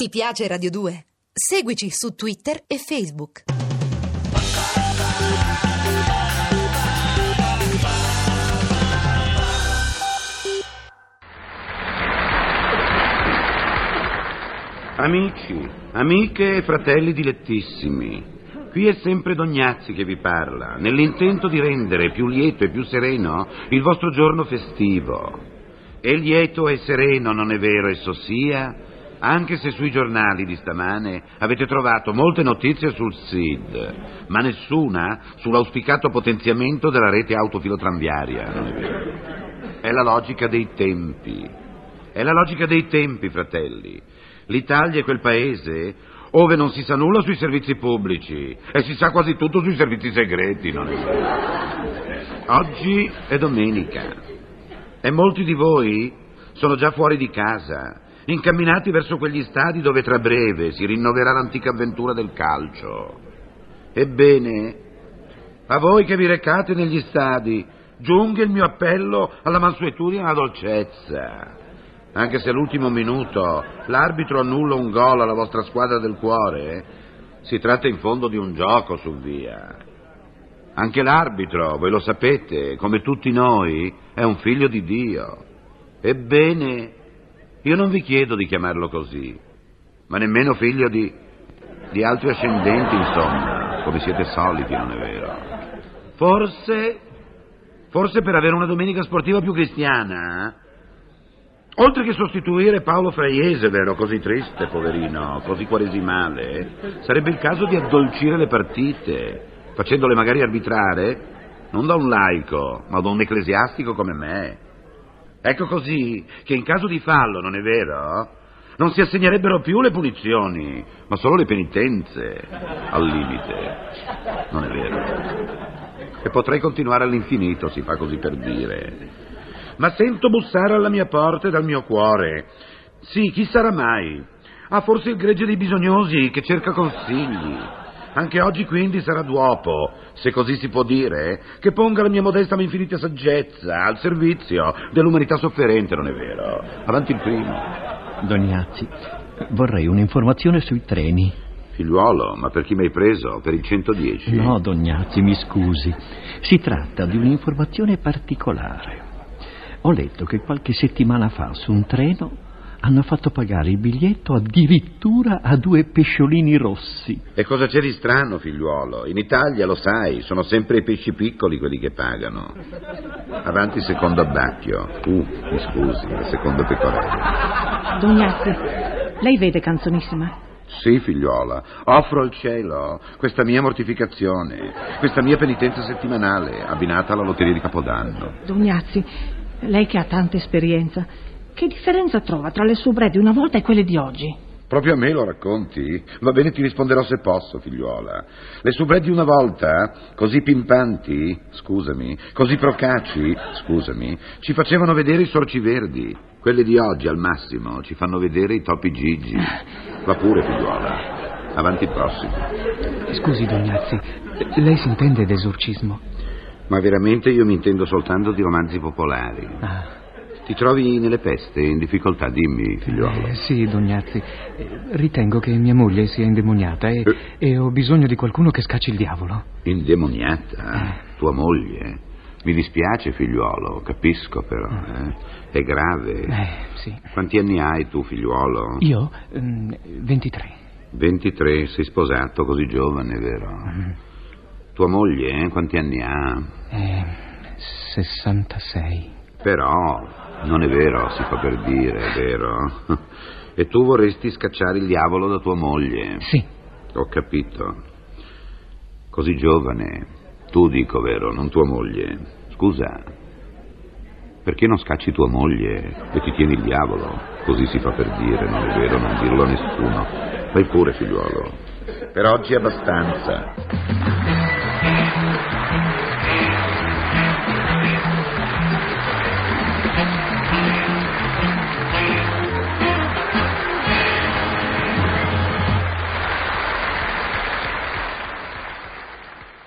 Ti piace Radio 2? Seguici su Twitter e Facebook. Amici, amiche e fratelli dilettissimi, qui è sempre Dognazzi che vi parla, nell'intento di rendere più lieto e più sereno il vostro giorno festivo. E lieto e sereno, non è vero esso sia, anche se sui giornali di stamane avete trovato molte notizie sul SID, ma nessuna sull'auspicato potenziamento della rete autofilotranviaria, è la logica dei tempi. È la logica dei tempi, fratelli. L'Italia è quel paese ove non si sa nulla sui servizi pubblici e si sa quasi tutto sui servizi segreti, non è vero? Oggi è domenica e molti di voi sono già fuori di casa, incamminati verso quegli stadi dove tra breve si rinnoverà l'antica avventura del calcio. Ebbene, a voi che vi recate negli stadi, giunga il mio appello alla mansuetudine e alla dolcezza. Anche se all'ultimo minuto l'arbitro annulla un gol alla vostra squadra del cuore, si tratta in fondo di un gioco su via. Anche l'arbitro, voi lo sapete, come tutti noi, è un figlio di Dio. Ebbene, io non vi chiedo di chiamarlo così, ma nemmeno figlio di, di altri ascendenti, insomma, come siete soliti, non è vero? Forse, forse per avere una domenica sportiva più cristiana, eh? Oltre che sostituire Paolo Fraiese, vero, così triste, poverino, così quaresimale, sarebbe il caso di addolcire le partite, facendole magari arbitrare non da un laico, ma da un ecclesiastico come me. Ecco così che in caso di fallo, non è vero? Non si assegnerebbero più le punizioni, ma solo le penitenze, al limite. Non è vero. E potrei continuare all'infinito, si fa così per dire ma sento bussare alla mia porta e dal mio cuore. Sì, chi sarà mai? Ah, forse il gregge dei bisognosi che cerca consigli. Anche oggi quindi sarà d'uopo, se così si può dire, che ponga la mia modesta ma infinita saggezza al servizio dell'umanità sofferente, non è vero? Avanti il primo. Dognazzi, vorrei un'informazione sui treni. Figliuolo, ma per chi mi hai preso? Per il 110? No, Dognazzi, mi scusi. Si tratta di un'informazione particolare. Ho letto che qualche settimana fa su un treno hanno fatto pagare il biglietto addirittura a due pesciolini rossi. E cosa c'è di strano, figliuolo? In Italia, lo sai, sono sempre i pesci piccoli quelli che pagano. Avanti secondo abbacchio. Uh, mi scusi, secondo pecorello. Dognazzi, lei vede canzonissima? Sì, figliuola, offro al cielo questa mia mortificazione, questa mia penitenza settimanale, abbinata alla lotteria di Capodanno. Dognazzi, lei che ha tanta esperienza, che differenza trova tra le soubrette di una volta e quelle di oggi? Proprio a me lo racconti? Va bene, ti risponderò se posso, figliuola. Le soubrette di una volta, così pimpanti, scusami, così procaci, scusami, ci facevano vedere i sorci verdi. Quelle di oggi, al massimo, ci fanno vedere i topi gigi. Va pure, figliuola. Avanti il prossimo. Scusi, Dognazzi, lei si intende d'esorcismo? Ma veramente io mi intendo soltanto di romanzi popolari. Ah. Ti trovi nelle peste, in difficoltà, dimmi, figliuolo. Eh, sì, Dognazzi. Ritengo che mia moglie sia indemoniata e, eh. e ho bisogno di qualcuno che scacci il diavolo. Indemoniata? Eh. Tua moglie? Mi dispiace, figliuolo, capisco però. Eh. È grave. Eh, sì. Quanti anni hai tu, figliuolo? Io? Mm, 23. 23, sei sposato così giovane, vero? Mm. Tua moglie, eh? quanti anni ha? Eh, 66. Però, non è vero, si fa per dire, è vero? E tu vorresti scacciare il diavolo da tua moglie? Sì. Ho capito. Così giovane. Tu dico, vero, non tua moglie. Scusa, perché non scacci tua moglie e ti tieni il diavolo? Così si fa per dire, non è vero, non dirlo a nessuno. Vai pure, figliuolo. Per oggi è abbastanza.